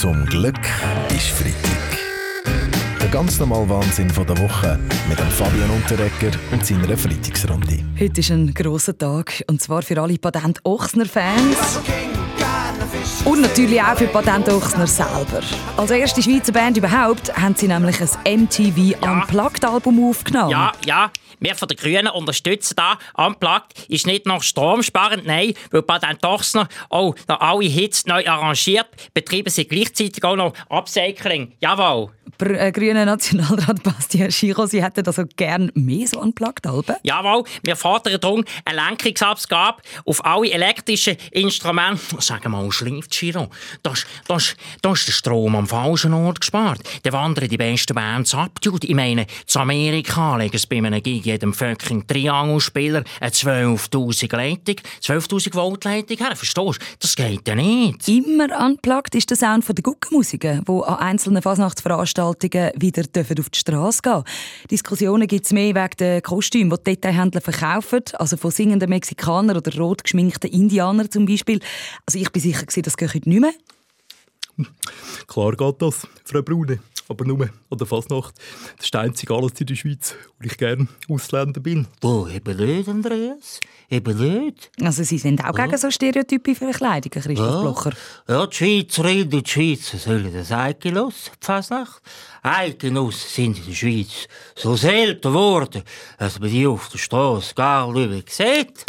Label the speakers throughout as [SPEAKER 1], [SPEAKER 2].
[SPEAKER 1] Zum Glück ist Freitag. Der ganz normale Wahnsinn der Woche mit dem Fabian Unterrecker und seiner Freitagsrunde.
[SPEAKER 2] Heute ist ein grosser Tag und zwar für alle Patent Ochsner Fans. Und natürlich auch für Patent Ochsner selber. Als erste Schweizer Band überhaupt haben sie nämlich ein MTV Unplugged Album aufgenommen.
[SPEAKER 3] Ja, ja. Wir von den Grünen unterstützen da. Unplugged ist nicht noch stromsparend, nein, weil Patent Ochsner auch noch alle Hits neu arrangiert, betreiben sie gleichzeitig auch noch Upcycling. Jawohl.
[SPEAKER 2] Äh, grüner Nationalrat Bastian Schiro, Sie hätten also gern mehr so unplugged Alben?
[SPEAKER 3] Jawohl, wir fordern darum eine Lenkungsabgabe auf alle elektrischen Instrumente. Sagen wir mal, schläft Giro. Da ist, da, ist, da der Strom am falschen Ort gespart. Dann wandern die besten Bands ab. Dude. Ich meine, zu Amerika legen sie bei einem Gig jedem fucking Triangelspieler eine 12'000 Leitung, 12'000 Volt Leitung her. Verstehst du? Das geht ja nicht.
[SPEAKER 2] Immer unplugged ist der Sound der Guckenmusiker, die an einzelnen Fasnachtsveranstaltungen wieder dürfen auf die Straße gehen Diskussionen gibt es mehr wegen der Kostüme, die die Detailhändler verkaufen, also von singenden Mexikanern oder rot geschminkten Indianern zum Beispiel. Also ich bin sicher, das heute nicht mehr.
[SPEAKER 4] Klar geht das, Frau Brune. Aber nur an der Fasnacht. Das ist einzig alles in der Schweiz, wo ich gerne Ausländer bin.
[SPEAKER 3] Oh, eben nicht, Andreas. Eben nicht.
[SPEAKER 2] Also Sie sind auch gegen so Stereotype für Kleidung, Christoph
[SPEAKER 3] Ja.
[SPEAKER 2] Blocher.
[SPEAKER 3] Ja, die Schweizerinnen und die Schweizer sollen das Eidgenoss, die Fasnacht. Eidgenossen sind in der Schweiz so selten geworden, dass man die auf der Straße gar nicht mehr sieht.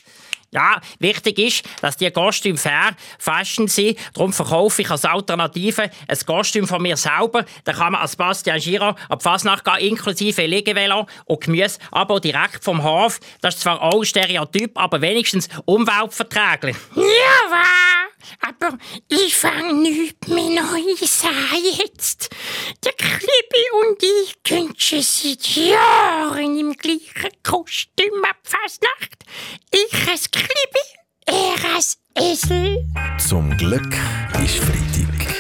[SPEAKER 3] Ja, wichtig ist, dass die Kostüme fair Fashion sind. Darum verkaufe ich als Alternative ein Kostüm von mir selber. Da kann man als Bastian Giro ab Fasnacht gehen, inklusive Liegevelo und Gemüse, aber direkt vom Hof. Das ist zwar auch ein Stereotyp, aber wenigstens umweltverträglich.
[SPEAKER 5] Ja, aber ich fange nichts mehr Neues an jetzt. Der Klibi und ich können schon seit Jahren im gleichen Kostüm ab Fasnacht. Ich als Klibi, er als Esel.
[SPEAKER 1] Zum Glück ist Freitag.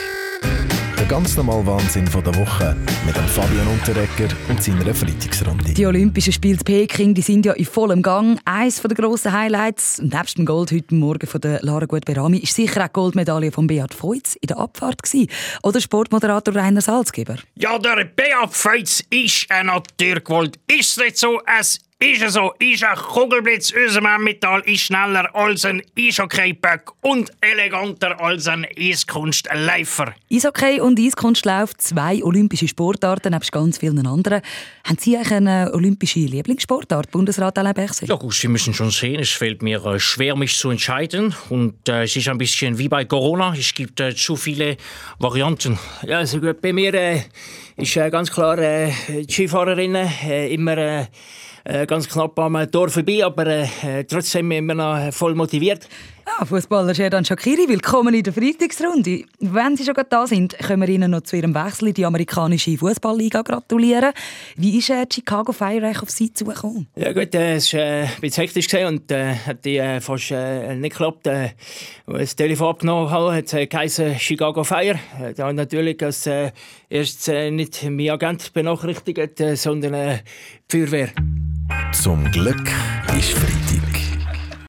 [SPEAKER 1] Der ganz normale Wahnsinn von der Woche mit dem Fabian Unterrecker und seiner Freitagsrunde.
[SPEAKER 2] Die Olympischen Spiele in Peking die sind ja in vollem Gang. Eines der grossen Highlights, nebst dem Gold heute Morgen von der Lara Gut-Berami, ist sicher auch die Goldmedaille von Beat Feutz in der Abfahrt gewesen. Oder Sportmoderator Rainer Salzgeber.
[SPEAKER 6] Ja, der Beat Feutz ist ein Naturgewalt. Ist nicht so, es ist so. Ist ein Kugelblitz, unser Metall ist schneller als ein Eishockey-Böck und eleganter als ein Eiskunstläufer.
[SPEAKER 2] Eishockey und Eiskunstlauf, zwei olympische Sportarten, nebst ganz vielen anderen. Haben Sie eigentlich eine olympische Lieblingssportart, Bundesrat Alain Berset?
[SPEAKER 6] Ja gut, Sie müssen schon sehen, es fällt mir äh, schwer, mich zu entscheiden. Und äh, es ist ein bisschen wie bei Corona, es gibt äh, zu viele Varianten.
[SPEAKER 7] Ja, also gut, bei mir äh, ist äh, ganz klar äh, die Skifahrerinnen äh, immer ganz knapp am Tor vorbei, aber äh, äh, trotzdem immer noch äh, voll motiviert.
[SPEAKER 2] Ah, Fußballer Sheran Shakiri, willkommen in der Freitagsrunde. Wenn Sie schon gerade da sind, können wir Ihnen noch zu Ihrem Wechsel in die amerikanische Fußballliga gratulieren. Wie ist äh, Chicago Fire auf Sie zugekommen?
[SPEAKER 7] Ja gut, äh, es war äh, ein bisschen hektisch und äh, hat die, äh, fast äh, nicht geklappt. Äh, als ich das Telefon abgenommen habe, hat es äh, Chicago Fire. Äh, da natürlich als äh, erstes äh, nicht mein Agent benachrichtigt, äh, sondern äh, die Feuerwehr.
[SPEAKER 1] Zum Glück ist Freitag.